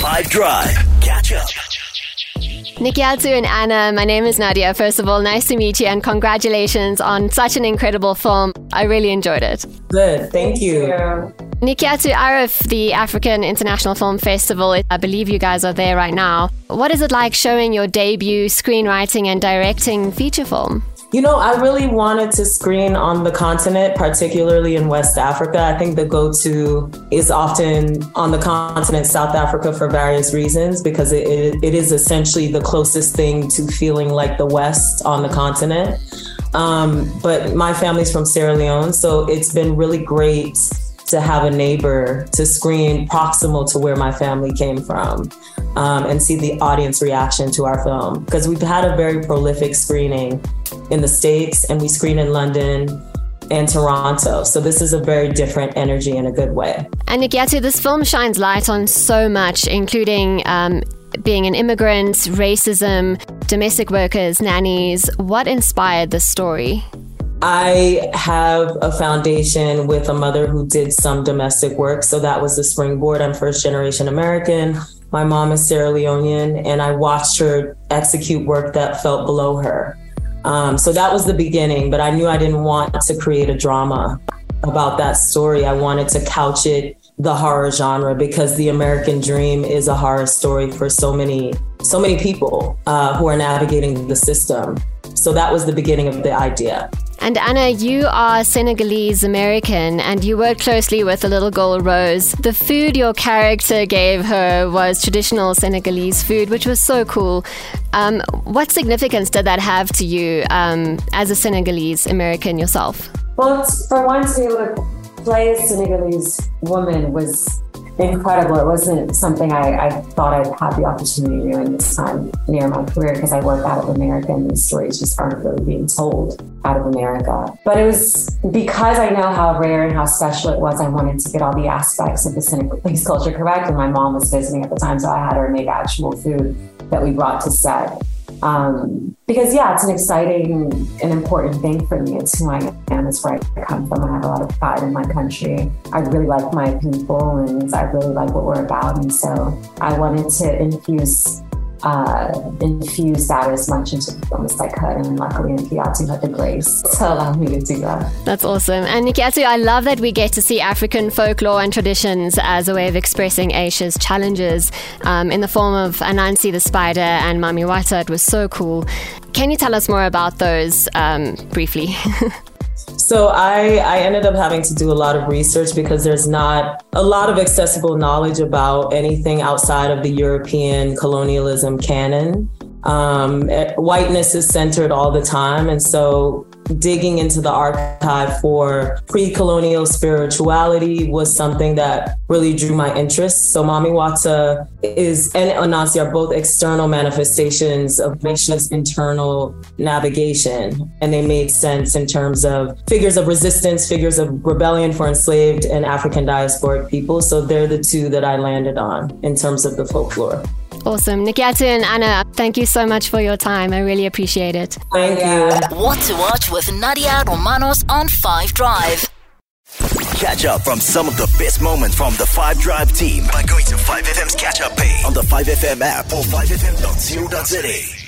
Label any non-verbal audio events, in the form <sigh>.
5 Drive. Catch up. Nikyatu and Anna, my name is Nadia. First of all, nice to meet you and congratulations on such an incredible film. I really enjoyed it. Good, thank you. Nikyatu AFRIFF, the African International Film Festival, I believe you guys are there right now. What is it like showing your debut screenwriting and directing feature film? You know, I really wanted to screen on the continent, particularly in West Africa. I think the go to is often on the continent, South Africa, for various reasons, because it, it, it is essentially the closest thing to feeling like the West on the continent. Um, but my family's from Sierra Leone, so it's been really great to have a neighbor to screen proximal to where my family came from um, and see the audience reaction to our film. Because we've had a very prolific screening in the States and we screen in London and Toronto. So this is a very different energy in a good way. And Nikyatu, this film shines light on so much, including um, being an immigrant, racism, domestic workers, nannies. What inspired this story? I have a foundation with a mother who did some domestic work. So that was the springboard. I'm first generation American. My mom is Sierra Leonean, and I watched her execute work that felt below her. Um, so that was the beginning, but I knew I didn't want to create a drama about that story. I wanted to couch it the horror genre because the American dream is a horror story for so many, so many people uh, who are navigating the system. So that was the beginning of the idea. And Anna, you are Senegalese American and you worked closely with the little girl Rose. The food your character gave her was traditional Senegalese food, which was so cool. Um, what significance did that have to you um, as a Senegalese American yourself? Well, for one, to be able to play a Senegalese woman was incredible. It wasn't something I, I thought I'd have the opportunity to do in this time near my career because I work out of America and these stories just aren't really being told out of America. But it was because I know how rare and how special it was, I wanted to get all the aspects of the Senegalese <laughs> culture correct. And my mom was visiting at the time, so I had her make actual food that we brought to set. Um, because yeah, it's an exciting and important thing for me. It's who I am. It's where I come from. I have a lot of pride in my country. I really like my people, and I really like what we're about. And so I wanted to infuse uh, infuse that as much into the film as I could. And luckily, Nikyatu had the grace to allow me to do that. That's awesome. And Nikyatu, I love that we get to see African folklore and traditions as a way of expressing Aisha's challenges um, in the form of Anansi the spider and Mami Wata. It was so cool. Can you tell us more about those um, briefly? <laughs> So I, I ended up having to do a lot of research because there's not a lot of accessible knowledge about anything outside of the European colonialism canon. Um, eh, whiteness is centered all the time. And so digging into the archive for pre-colonial spirituality was something that really drew my interest. So Mami Wata is and Anansi are both external manifestations of Aisha's internal navigation. And they made sense in terms of figures of resistance, figures of rebellion for enslaved and African diasporic people. So they're the two that I landed on in terms of the folklore. Awesome. Nikyatu and Anna, thank you so much for your time. I really appreciate it. Thank you. What to watch with Nadia Romanos on 5 Drive. Catch up from some of the best moments from the 5 Drive team by going to 5FM's catch up page on the 5FM app or 5FM.co.za.